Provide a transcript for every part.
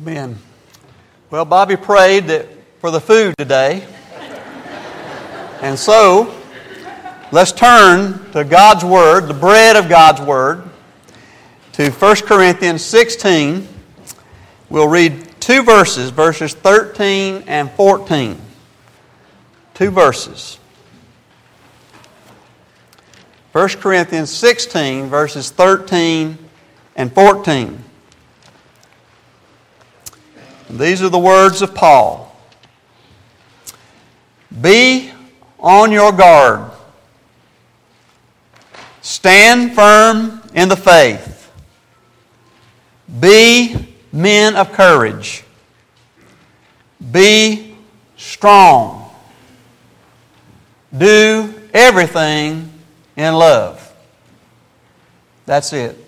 Amen. Well, Bobby prayed that for the food today. and so, let's turn to God's Word, the bread of God's Word, to 1 Corinthians 16. We'll read two verses, verses 13 and 14. Two verses. 1 Corinthians 16, verses 13 and 14. These are the words of Paul. Be on your guard, stand firm in the faith, be men of courage, be strong, do everything in love. That's it.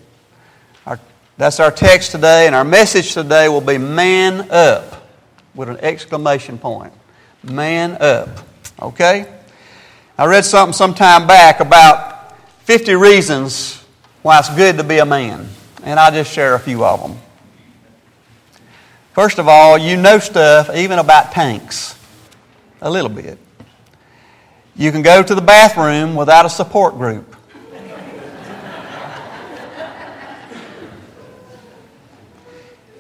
That's our text today, and our message today will be man up with an exclamation point. Man up. Okay? I read something some time back about 50 reasons why it's good to be a man, and I'll just share a few of them. First of all, you know stuff even about tanks. A little bit. You can go to the bathroom without a support group.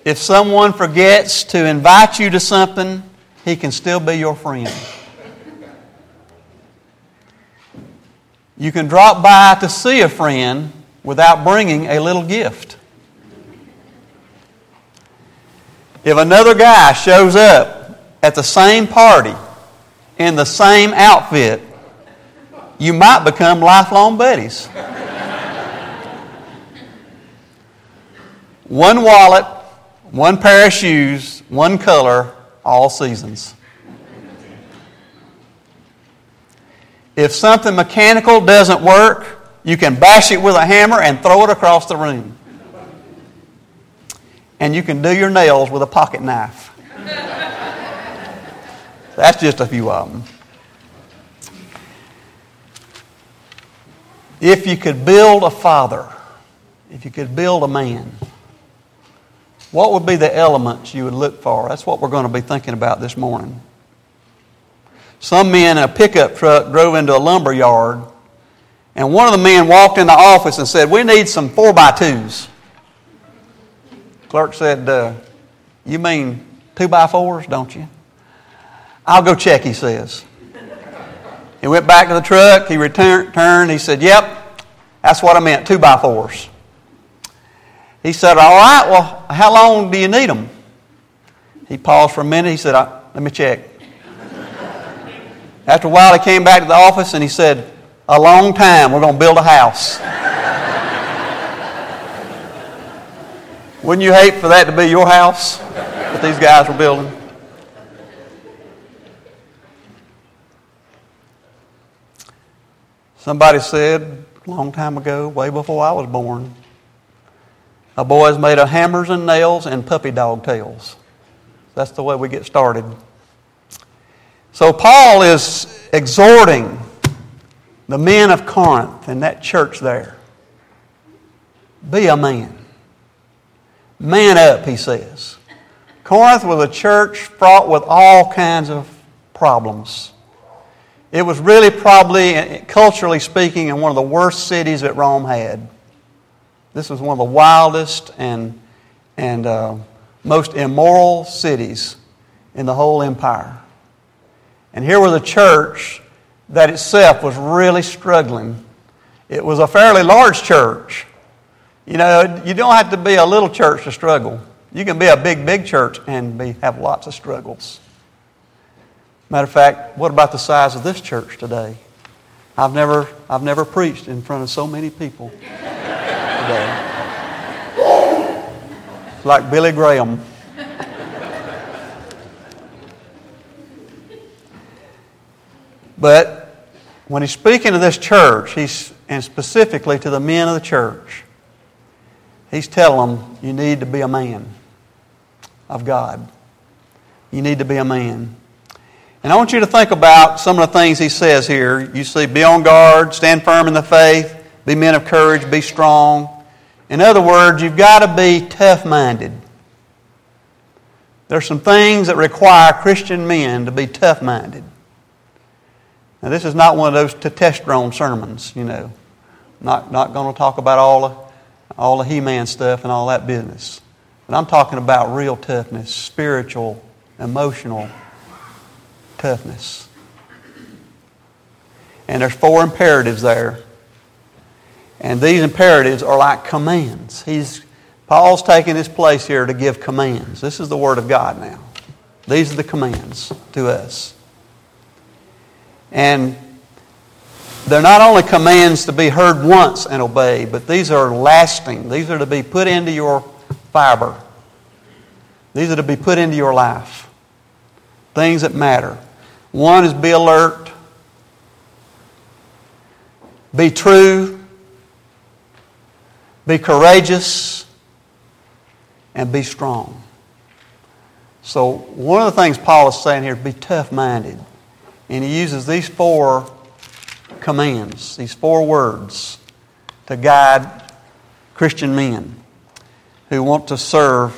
If someone forgets to invite you to something, he can still be your friend. You can drop by to see a friend without bringing a little gift. If another guy shows up at the same party in the same outfit, you might become lifelong buddies. One wallet one pair of shoes, one color, all seasons. If something mechanical doesn't work, you can bash it with a hammer and throw it across the room. And you can do your nails with a pocket knife. That's just a few of them. If you could build a father, if you could build a man, what would be the elements you would look for? That's what we're going to be thinking about this morning. Some men in a pickup truck drove into a lumber yard, and one of the men walked in the office and said, We need some 4 by 2s Clerk said, uh, You mean 2 by 4s don't you? I'll go check, he says. He went back to the truck, he returned, he said, Yep, that's what I meant, 2 by 4s he said, All right, well, how long do you need them? He paused for a minute. He said, Let me check. After a while, he came back to the office and he said, A long time. We're going to build a house. Wouldn't you hate for that to be your house that these guys were building? Somebody said long time ago, way before I was born, a boy is made of hammers and nails and puppy dog tails. That's the way we get started. So, Paul is exhorting the men of Corinth and that church there be a man. Man up, he says. Corinth was a church fraught with all kinds of problems. It was really probably, culturally speaking, in one of the worst cities that Rome had. This was one of the wildest and, and uh, most immoral cities in the whole empire. And here was a church that itself was really struggling. It was a fairly large church. You know, you don't have to be a little church to struggle. You can be a big, big church and be, have lots of struggles. Matter of fact, what about the size of this church today? I've never, I've never preached in front of so many people today. Like Billy Graham. But when he's speaking to this church, he's, and specifically to the men of the church, he's telling them, you need to be a man of God. You need to be a man. And I want you to think about some of the things he says here. You see, be on guard, stand firm in the faith, be men of courage, be strong. In other words, you've got to be tough minded. There's some things that require Christian men to be tough minded. Now, this is not one of those testosterone sermons, you know. Not, not going to talk about all the, all the He Man stuff and all that business. But I'm talking about real toughness, spiritual, emotional toughness. And there's four imperatives there. And these imperatives are like commands. He's, Paul's taking his place here to give commands. This is the Word of God now. These are the commands to us. And they're not only commands to be heard once and obeyed, but these are lasting. These are to be put into your fiber. These are to be put into your life. Things that matter. One is be alert, be true, be courageous, and be strong. So, one of the things Paul is saying here is be tough minded. And he uses these four commands, these four words, to guide Christian men who want to serve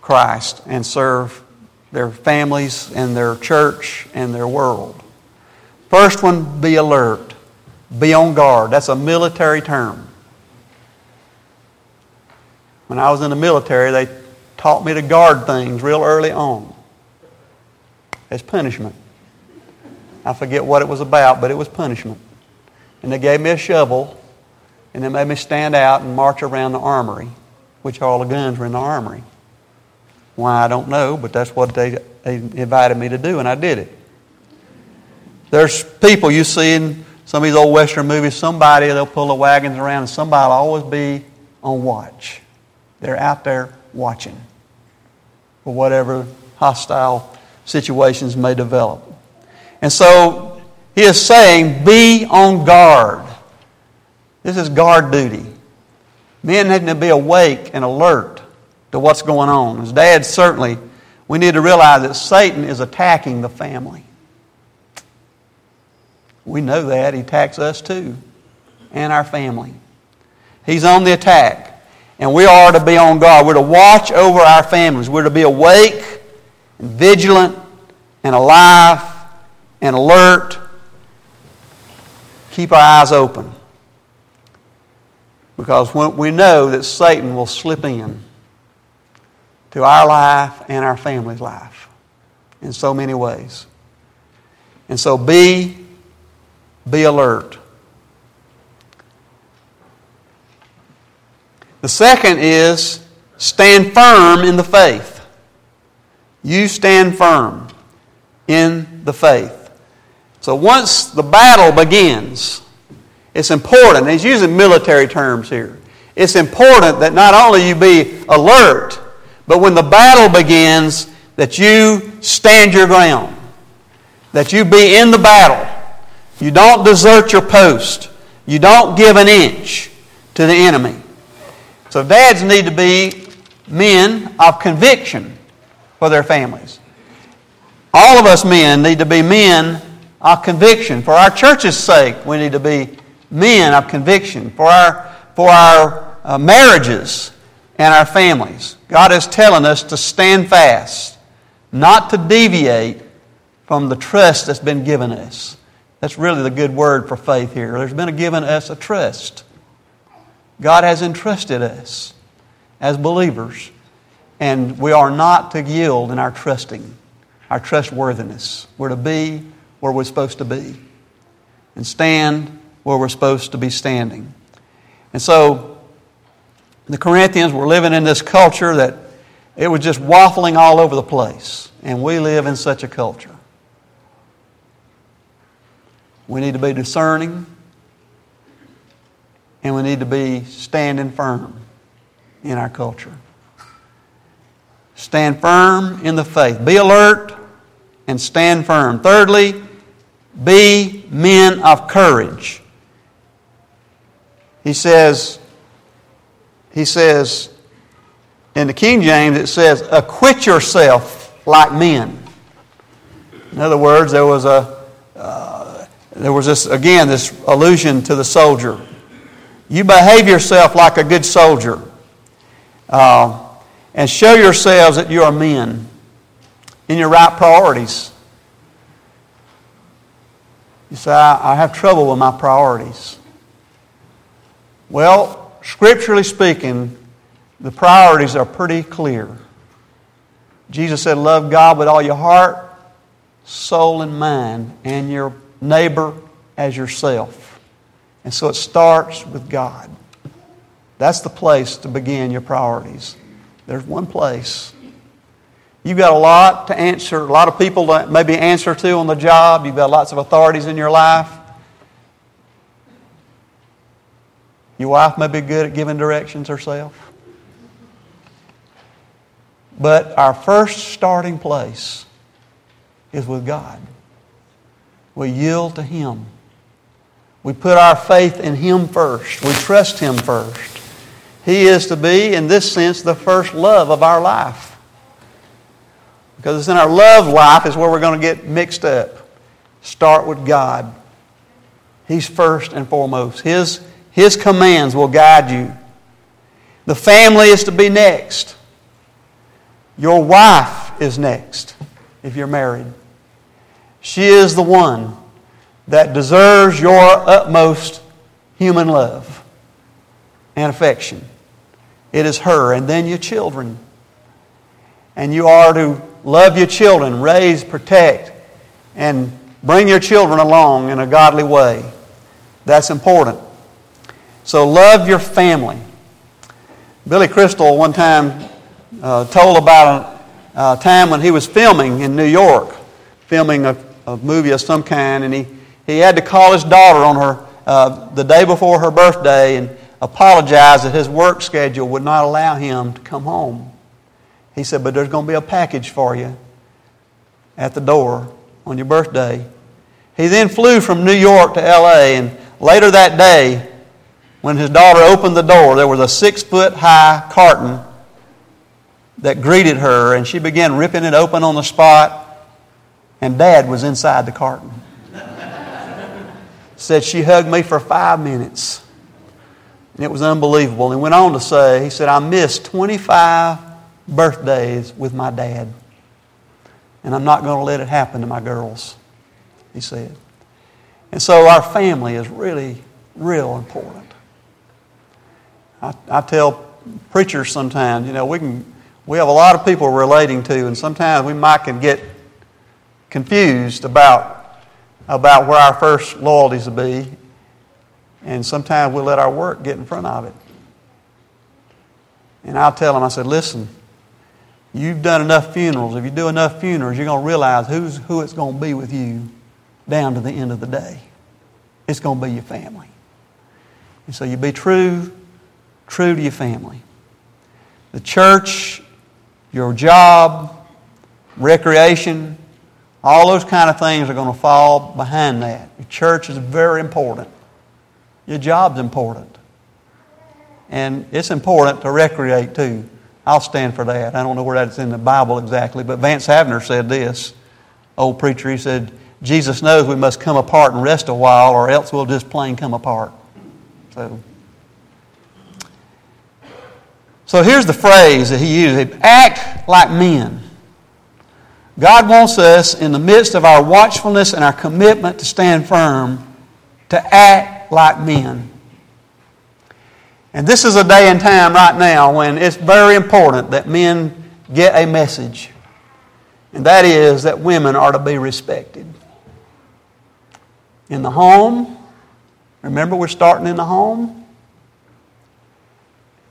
Christ and serve their families and their church and their world. First one, be alert. Be on guard. That's a military term. When I was in the military, they taught me to guard things real early on as punishment. I forget what it was about, but it was punishment. And they gave me a shovel, and they made me stand out and march around the armory, which all the guns were in the armory. Why, I don't know, but that's what they, they invited me to do, and I did it. There's people you see in some of these old Western movies, somebody, they'll pull the wagons around, and somebody will always be on watch. They're out there watching for whatever hostile situations may develop. And so he is saying, be on guard. This is guard duty. Men need to be awake and alert to what's going on. As dads, certainly, we need to realize that Satan is attacking the family. We know that. He attacks us too and our family. He's on the attack. And we are to be on guard. We're to watch over our families. We're to be awake and vigilant and alive and alert. Keep our eyes open. Because we know that Satan will slip in to our life and our family's life in so many ways. And so be, be alert. The second is stand firm in the faith. You stand firm in the faith. So once the battle begins, it's important, he's using military terms here. It's important that not only you be alert, but when the battle begins, that you stand your ground, that you be in the battle. You don't desert your post, you don't give an inch to the enemy. So, dads need to be men of conviction for their families. All of us men need to be men of conviction. For our church's sake, we need to be men of conviction. For our, for our uh, marriages and our families, God is telling us to stand fast, not to deviate from the trust that's been given us. That's really the good word for faith here. There's been given us a trust. God has entrusted us as believers, and we are not to yield in our trusting, our trustworthiness. We're to be where we're supposed to be and stand where we're supposed to be standing. And so the Corinthians were living in this culture that it was just waffling all over the place. And we live in such a culture. We need to be discerning and we need to be standing firm in our culture. Stand firm in the faith. Be alert and stand firm. Thirdly, be men of courage. He says, he says, in the King James, it says, acquit yourself like men. In other words, there was a, uh, there was this, again, this allusion to the soldier. You behave yourself like a good soldier. Uh, and show yourselves that you are men in your right priorities. You say, I, I have trouble with my priorities. Well, scripturally speaking, the priorities are pretty clear. Jesus said, Love God with all your heart, soul, and mind, and your neighbor as yourself. And so it starts with God. That's the place to begin your priorities. There's one place. You've got a lot to answer, a lot of people to maybe answer to on the job. You've got lots of authorities in your life. Your wife may be good at giving directions herself. But our first starting place is with God. We yield to Him. We put our faith in Him first. We trust Him first. He is to be, in this sense, the first love of our life. Because it's in our love life is where we're going to get mixed up. Start with God. He's first and foremost. His, His commands will guide you. The family is to be next. Your wife is next if you're married. She is the one that deserves your utmost human love and affection. It is her, and then your children. And you are to love your children, raise, protect, and bring your children along in a godly way. That's important. So love your family. Billy Crystal one time uh, told about a, a, time when he was filming in New York, filming a, a, movie of some kind, and he, he had to call his daughter on her uh, the day before her birthday and apologize that his work schedule would not allow him to come home. He said, But there's going to be a package for you at the door on your birthday. He then flew from New York to LA, and later that day, when his daughter opened the door, there was a six foot high carton that greeted her, and she began ripping it open on the spot, and Dad was inside the carton. Said she hugged me for five minutes. And it was unbelievable. And went on to say, he said, I missed 25 birthdays with my dad. And I'm not going to let it happen to my girls, he said. And so our family is really, real important. I, I tell preachers sometimes, you know, we can we have a lot of people relating to, and sometimes we might can get confused about, about where our first loyalties will be, and sometimes we let our work get in front of it. And I'll tell them, I said, listen, you've done enough funerals. If you do enough funerals, you're going to realize who's, who it's going to be with you down to the end of the day. It's going to be your family. And so you be true, true to your family. The church your job, recreation, all those kind of things are going to fall behind that. Your church is very important. Your job's important. And it's important to recreate too. I'll stand for that. I don't know where that's in the Bible exactly, but Vance Havner said this. Old preacher, he said, Jesus knows we must come apart and rest a while, or else we'll just plain come apart. So so here's the phrase that he used act like men. God wants us, in the midst of our watchfulness and our commitment to stand firm, to act like men. And this is a day and time right now when it's very important that men get a message. And that is that women are to be respected. In the home, remember we're starting in the home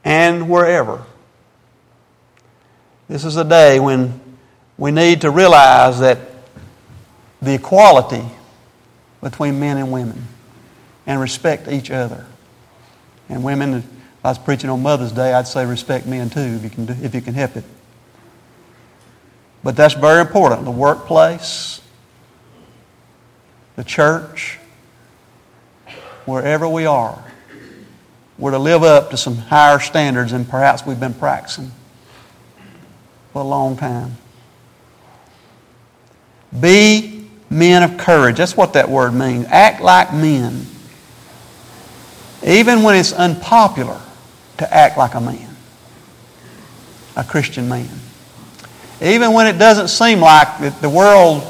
and wherever. This is a day when we need to realize that the equality between men and women and respect each other. And women, if I was preaching on Mother's Day, I'd say respect men too if you can, do, if you can help it. But that's very important. The workplace, the church, wherever we are, we're to live up to some higher standards than perhaps we've been practicing for a long time. Be men of courage. That's what that word means. Act like men. Even when it's unpopular to act like a man, a Christian man. Even when it doesn't seem like that the world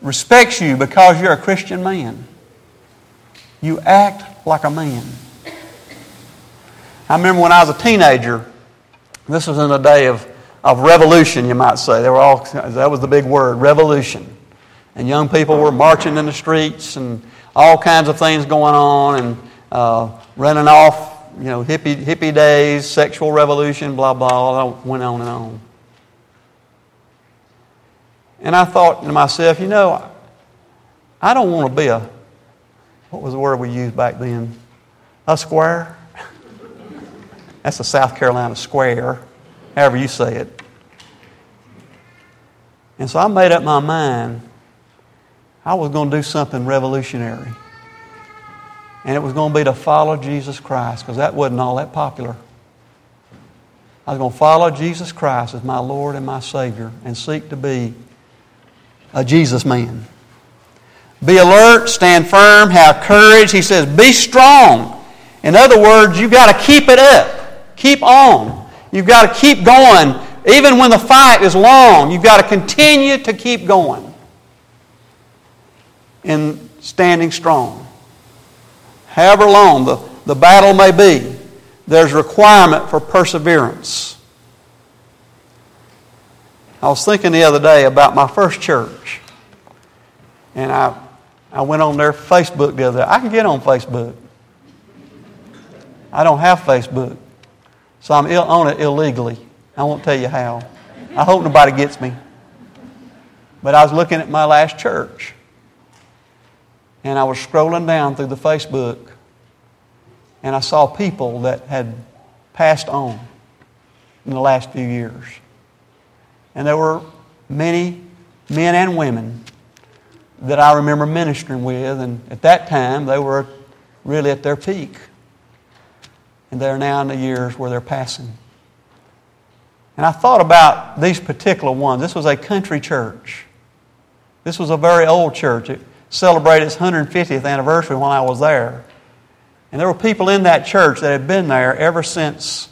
respects you because you're a Christian man. You act like a man. I remember when I was a teenager, this was in the day of, of revolution, you might say. They were all, that was the big word, revolution. And young people were marching in the streets and all kinds of things going on and uh, running off, you know, hippie, hippie days, sexual revolution, blah, blah, all went on and on. And I thought to myself, you know, I don't want to be a, what was the word we used back then? A square? That's a South Carolina square, however you say it. And so I made up my mind I was going to do something revolutionary. And it was going to be to follow Jesus Christ because that wasn't all that popular. I was going to follow Jesus Christ as my Lord and my Savior and seek to be a Jesus man. Be alert, stand firm, have courage. He says, be strong. In other words, you've got to keep it up. Keep on. You've got to keep going. Even when the fight is long, you've got to continue to keep going in standing strong. However long the, the battle may be, there's requirement for perseverance. I was thinking the other day about my first church. And I, I went on their Facebook the other day. I can get on Facebook. I don't have Facebook. So I'm on it illegally. I won't tell you how. I hope nobody gets me. But I was looking at my last church. And I was scrolling down through the Facebook. And I saw people that had passed on in the last few years. And there were many men and women that I remember ministering with, and at that time they were really at their peak. And they're now in the years where they're passing. And I thought about these particular ones. This was a country church. This was a very old church. It celebrated its 150th anniversary when I was there. And there were people in that church that had been there ever since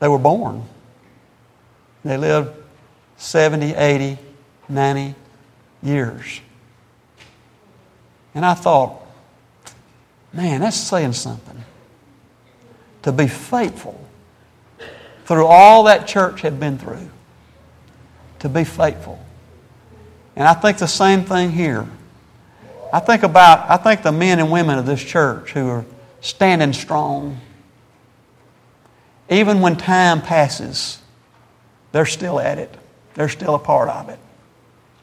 they were born. They lived 70, 80, 90 years. And I thought, man, that's saying something. To be faithful through all that church had been through. To be faithful. And I think the same thing here. I think about, I think the men and women of this church who are standing strong. Even when time passes, they're still at it. They're still a part of it.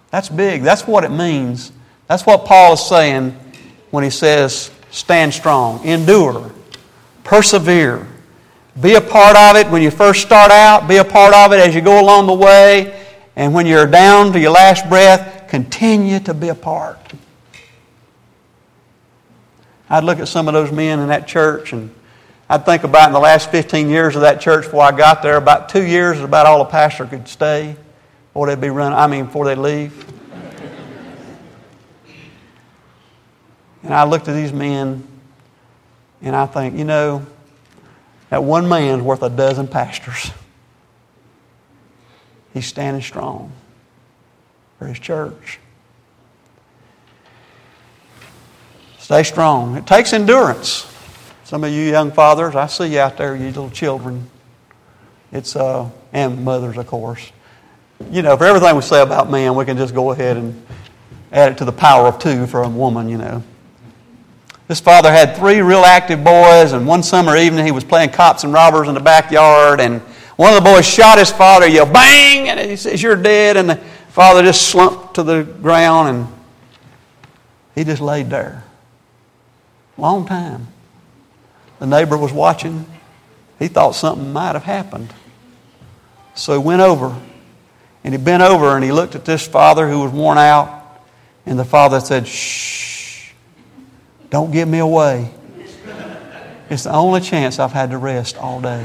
That's big. That's what it means. That's what Paul is saying when he says, stand strong, endure, persevere. Be a part of it when you first start out, be a part of it as you go along the way, and when you're down to your last breath, continue to be a part. I'd look at some of those men in that church and I'd think about in the last 15 years of that church before I got there, about two years is about all a pastor could stay before they'd be running, I mean, before they leave. and I looked at these men and I think, you know, that one man's worth a dozen pastors. He's standing strong for his church. Stay strong. It takes endurance. Some of you young fathers, I see you out there, you little children. It's uh, and mothers, of course you know, for everything we say about men, we can just go ahead and add it to the power of two for a woman, you know. This father had three real active boys, and one summer evening he was playing cops and robbers in the backyard, and one of the boys shot his father, yelled, bang, and he says, You're dead. And the father just slumped to the ground, and he just laid there. Long time. The neighbor was watching. He thought something might have happened. So he went over and he bent over and he looked at this father who was worn out. And the father said, Shh, don't give me away. It's the only chance I've had to rest all day.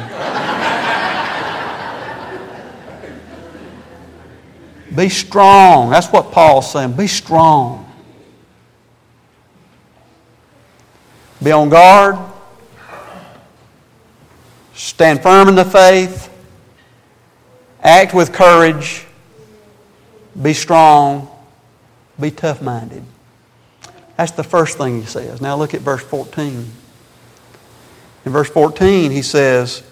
Be strong. That's what Paul's saying. Be strong. Be on guard. Stand firm in the faith. Act with courage be strong, be tough minded. That's the first thing he says. Now look at verse 14. In verse 14, he says,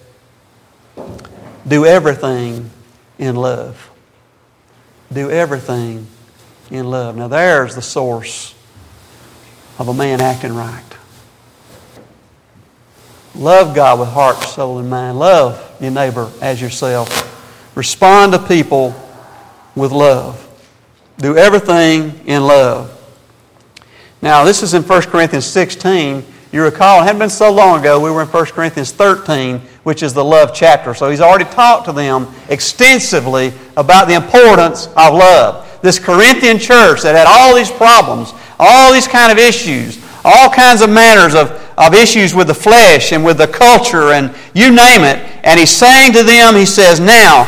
Do everything in love. Do everything in love. Now, there's the source of a man acting right. Love God with heart, soul, and mind. Love your neighbor as yourself. Respond to people with love. Do everything in love. Now, this is in 1 Corinthians 16. You recall, it hadn't been so long ago, we were in 1 Corinthians 13, which is the love chapter. So he's already talked to them extensively about the importance of love. This Corinthian church that had all these problems, all these kind of issues, all kinds of manners of, of issues with the flesh and with the culture and you name it. And he's saying to them, he says, Now,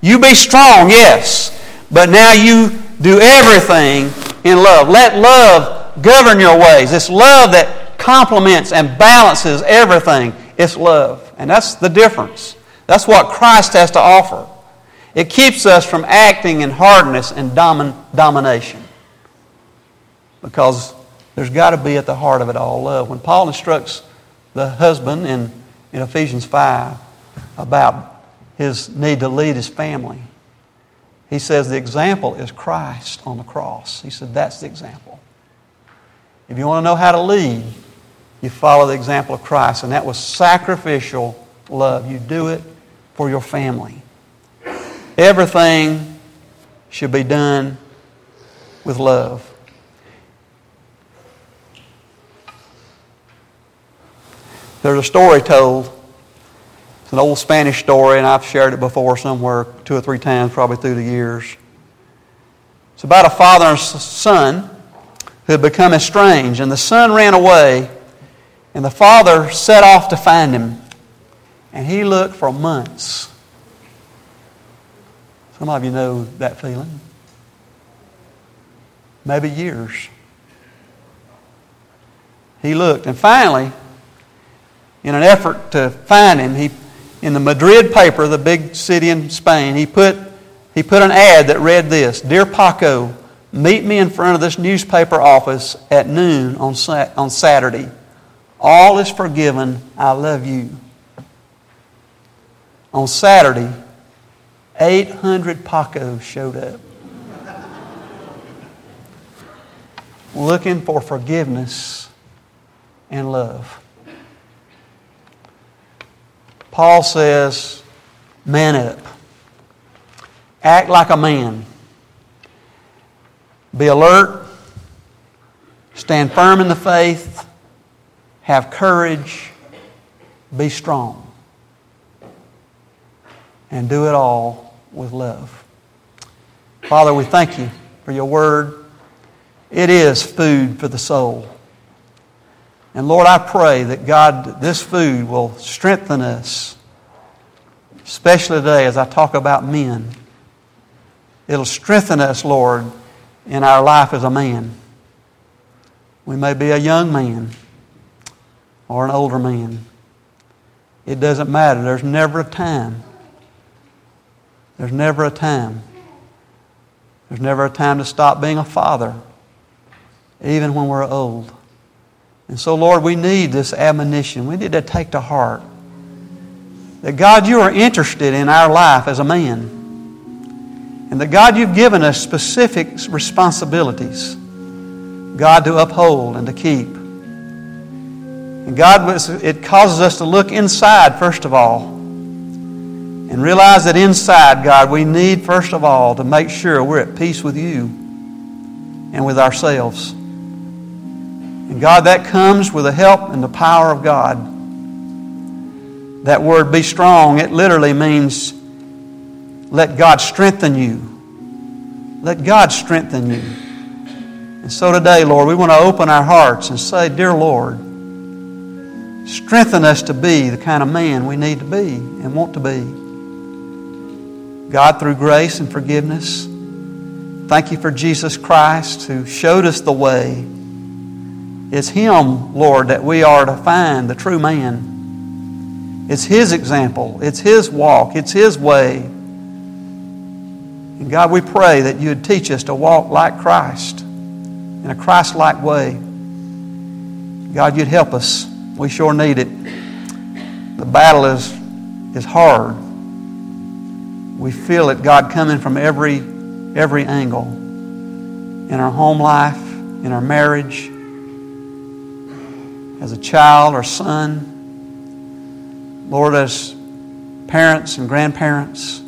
you be strong, yes, but now you do everything in love. Let love govern your ways. It's love that complements and balances everything. It's love. And that's the difference. That's what Christ has to offer. It keeps us from acting in hardness and domin- domination. Because there's got to be at the heart of it all love. When Paul instructs the husband in, in Ephesians 5 about his need to lead his family. He says the example is Christ on the cross. He said that's the example. If you want to know how to lead, you follow the example of Christ, and that was sacrificial love. You do it for your family. Everything should be done with love. There's a story told it's an old Spanish story, and I've shared it before somewhere two or three times, probably through the years. It's about a father and son who had become estranged, and the son ran away, and the father set off to find him, and he looked for months. Some of you know that feeling. Maybe years. He looked, and finally, in an effort to find him, he in the Madrid paper, the big city in Spain, he put, he put an ad that read this Dear Paco, meet me in front of this newspaper office at noon on, on Saturday. All is forgiven. I love you. On Saturday, 800 Pacos showed up. looking for forgiveness and love. Paul says, man up. Act like a man. Be alert. Stand firm in the faith. Have courage. Be strong. And do it all with love. Father, we thank you for your word. It is food for the soul. And Lord, I pray that God, this food will strengthen us, especially today as I talk about men. It'll strengthen us, Lord, in our life as a man. We may be a young man or an older man. It doesn't matter. There's never a time. There's never a time. There's never a time to stop being a father, even when we're old. And so, Lord, we need this admonition. We need to take to heart that God, you are interested in our life as a man. And that God, you've given us specific responsibilities, God, to uphold and to keep. And God, it causes us to look inside, first of all, and realize that inside, God, we need, first of all, to make sure we're at peace with you and with ourselves. And God, that comes with the help and the power of God. That word be strong, it literally means let God strengthen you. Let God strengthen you. And so today, Lord, we want to open our hearts and say, Dear Lord, strengthen us to be the kind of man we need to be and want to be. God, through grace and forgiveness, thank you for Jesus Christ who showed us the way it's Him, Lord, that we are to find the true man. It's His example, it's His walk, it's His way. And God, we pray that you would teach us to walk like Christ in a Christ like way. God, you'd help us. We sure need it. The battle is, is hard. We feel it, God, coming from every, every angle in our home life, in our marriage, as a child or son. Lord, as parents and grandparents,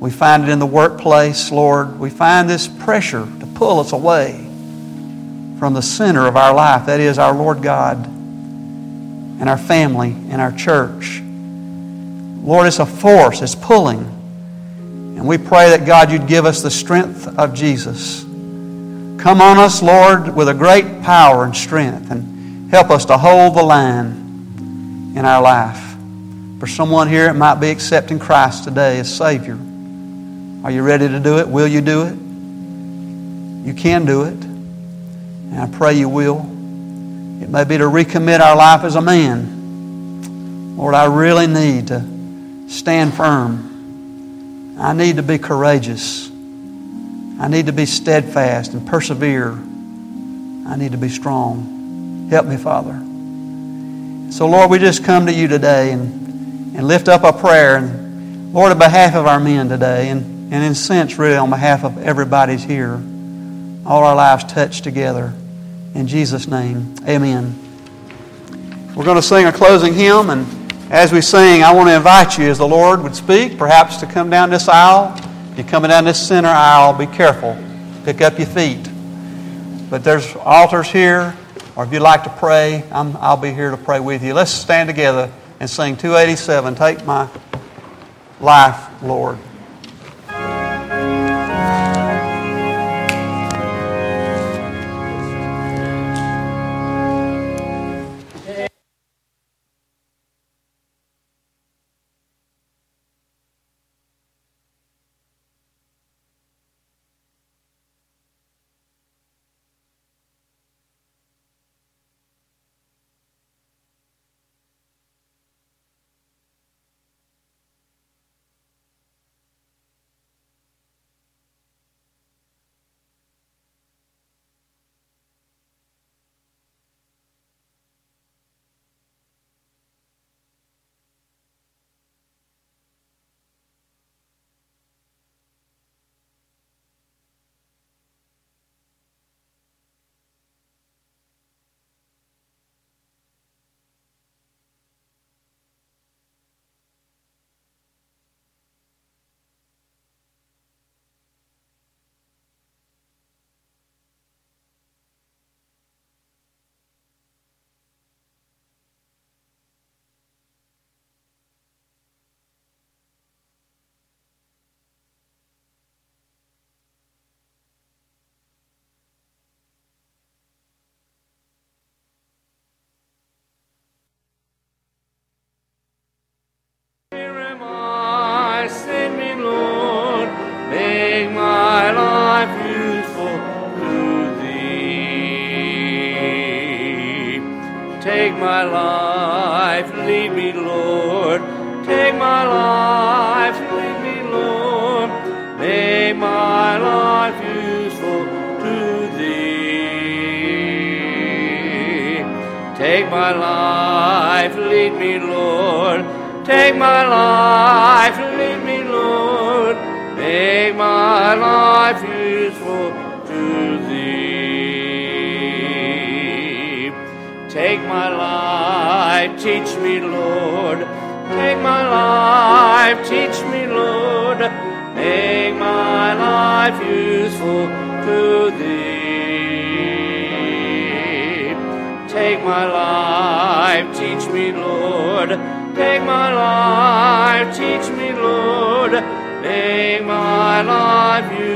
we find it in the workplace, Lord. We find this pressure to pull us away from the center of our life. That is our Lord God and our family and our church. Lord, it's a force, it's pulling. And we pray that God, you'd give us the strength of Jesus. Come on us, Lord, with a great power and strength and help us to hold the line in our life. For someone here, it might be accepting Christ today as Savior. Are you ready to do it? Will you do it? You can do it. And I pray you will. It may be to recommit our life as a man. Lord, I really need to stand firm. I need to be courageous. I need to be steadfast and persevere. I need to be strong. Help me, Father. So, Lord, we just come to you today and, and lift up a prayer. And, Lord, on behalf of our men today, and and in a sense, really, on behalf of everybody's here, all our lives touched together. In Jesus' name, amen. We're going to sing a closing hymn, and as we sing, I want to invite you, as the Lord would speak, perhaps to come down this aisle. If you're coming down this center aisle, be careful. Pick up your feet. But there's altars here, or if you'd like to pray, i will be here to pray with you. Let's stand together and sing 287 Take My Life, Lord. Life, lead me, Lord. Take my life, lead me, Lord. Make my life useful to Thee. Take my life, lead me, Lord. Take my life, lead me, Lord. Make my life useful to Thee. Take my life life, teach me, Lord. Take my life, teach me, Lord. Make my life useful to Thee. Take my life, teach me, Lord. Take my life, teach me, Lord. Make my life useful.